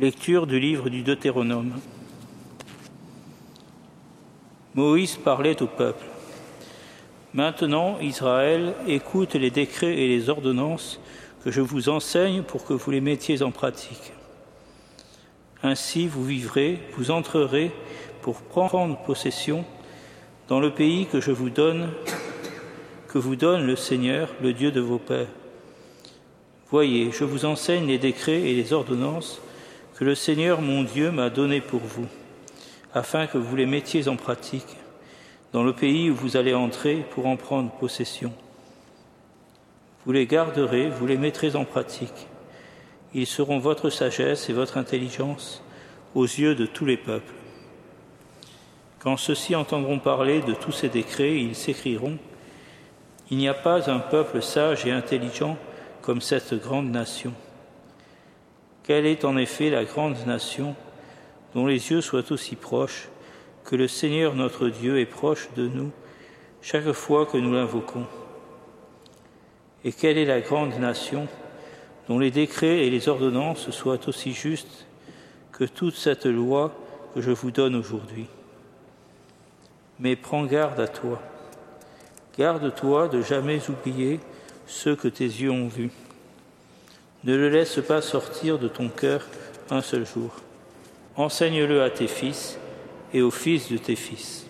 Lecture du livre du Deutéronome. Moïse parlait au peuple. Maintenant, Israël, écoute les décrets et les ordonnances que je vous enseigne pour que vous les mettiez en pratique. Ainsi vous vivrez, vous entrerez pour prendre possession dans le pays que je vous donne, que vous donne le Seigneur, le Dieu de vos pères. Voyez, je vous enseigne les décrets et les ordonnances que le Seigneur mon Dieu m'a donnés pour vous, afin que vous les mettiez en pratique dans le pays où vous allez entrer pour en prendre possession. Vous les garderez, vous les mettrez en pratique. Ils seront votre sagesse et votre intelligence aux yeux de tous les peuples. Quand ceux-ci entendront parler de tous ces décrets, ils s'écrieront Il n'y a pas un peuple sage et intelligent comme cette grande nation. Quelle est en effet la grande nation dont les yeux soient aussi proches que le Seigneur notre Dieu est proche de nous chaque fois que nous l'invoquons? Et quelle est la grande nation dont les décrets et les ordonnances soient aussi justes que toute cette loi que je vous donne aujourd'hui? Mais prends garde à toi, garde-toi de jamais oublier ceux que tes yeux ont vus. Ne le laisse pas sortir de ton cœur un seul jour. Enseigne-le à tes fils et aux fils de tes fils.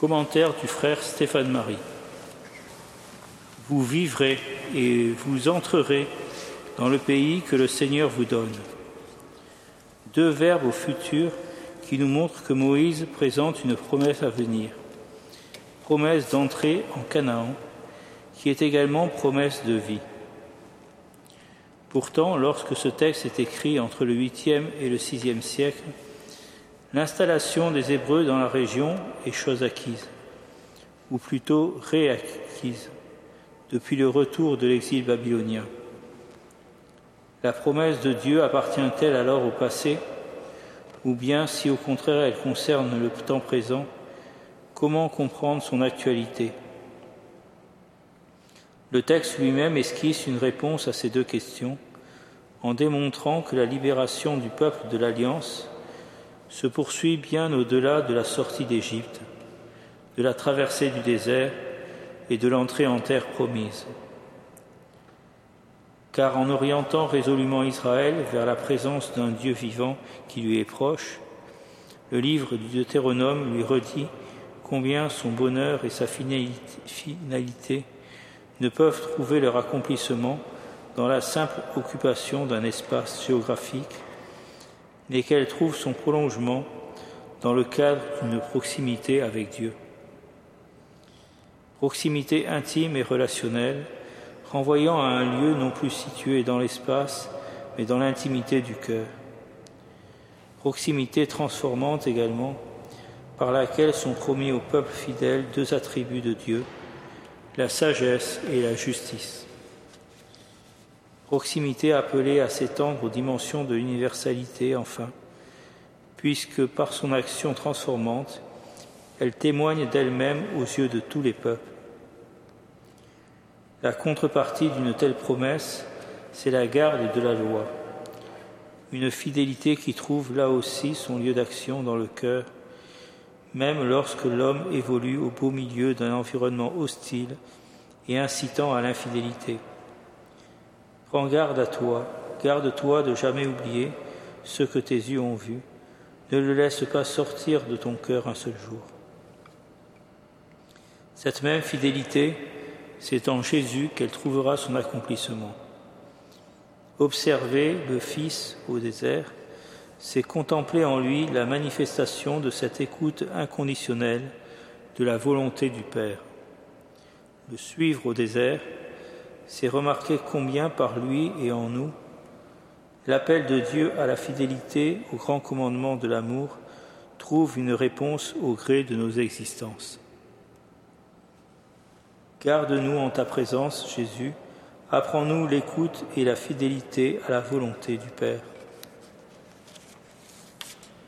Commentaire du frère Stéphane Marie. Vous vivrez et vous entrerez dans le pays que le Seigneur vous donne. Deux verbes au futur qui nous montrent que Moïse présente une promesse à venir. Promesse d'entrer en Canaan, qui est également promesse de vie. Pourtant, lorsque ce texte est écrit entre le 8e et le 6e siècle, l'installation des Hébreux dans la région est chose acquise, ou plutôt réacquise, depuis le retour de l'exil babylonien. La promesse de Dieu appartient-elle alors au passé Ou bien, si au contraire elle concerne le temps présent, comment comprendre son actualité? Le texte lui-même esquisse une réponse à ces deux questions en démontrant que la libération du peuple de l'Alliance se poursuit bien au-delà de la sortie d'Égypte, de la traversée du désert et de l'entrée en terre promise car en orientant résolument Israël vers la présence d'un Dieu vivant qui lui est proche, le livre du Deutéronome lui redit combien son bonheur et sa finalité ne peuvent trouver leur accomplissement dans la simple occupation d'un espace géographique, mais qu'elle trouve son prolongement dans le cadre d'une proximité avec Dieu. Proximité intime et relationnelle renvoyant à un lieu non plus situé dans l'espace, mais dans l'intimité du cœur. Proximité transformante également, par laquelle sont promis au peuple fidèle deux attributs de Dieu, la sagesse et la justice. Proximité appelée à s'étendre aux dimensions de l'universalité, enfin, puisque par son action transformante, elle témoigne d'elle-même aux yeux de tous les peuples la contrepartie d'une telle promesse, c'est la garde de la loi, une fidélité qui trouve là aussi son lieu d'action dans le cœur, même lorsque l'homme évolue au beau milieu d'un environnement hostile et incitant à l'infidélité. Prends garde à toi, garde-toi de jamais oublier ce que tes yeux ont vu, ne le laisse pas sortir de ton cœur un seul jour. Cette même fidélité, c'est en Jésus qu'elle trouvera son accomplissement. Observez le Fils au désert, c'est contempler en lui la manifestation de cette écoute inconditionnelle de la volonté du Père. Le suivre au désert, c'est remarquer combien par lui et en nous, l'appel de Dieu à la fidélité au grand commandement de l'amour trouve une réponse au gré de nos existences. Garde-nous en ta présence, Jésus, apprends-nous l'écoute et la fidélité à la volonté du Père.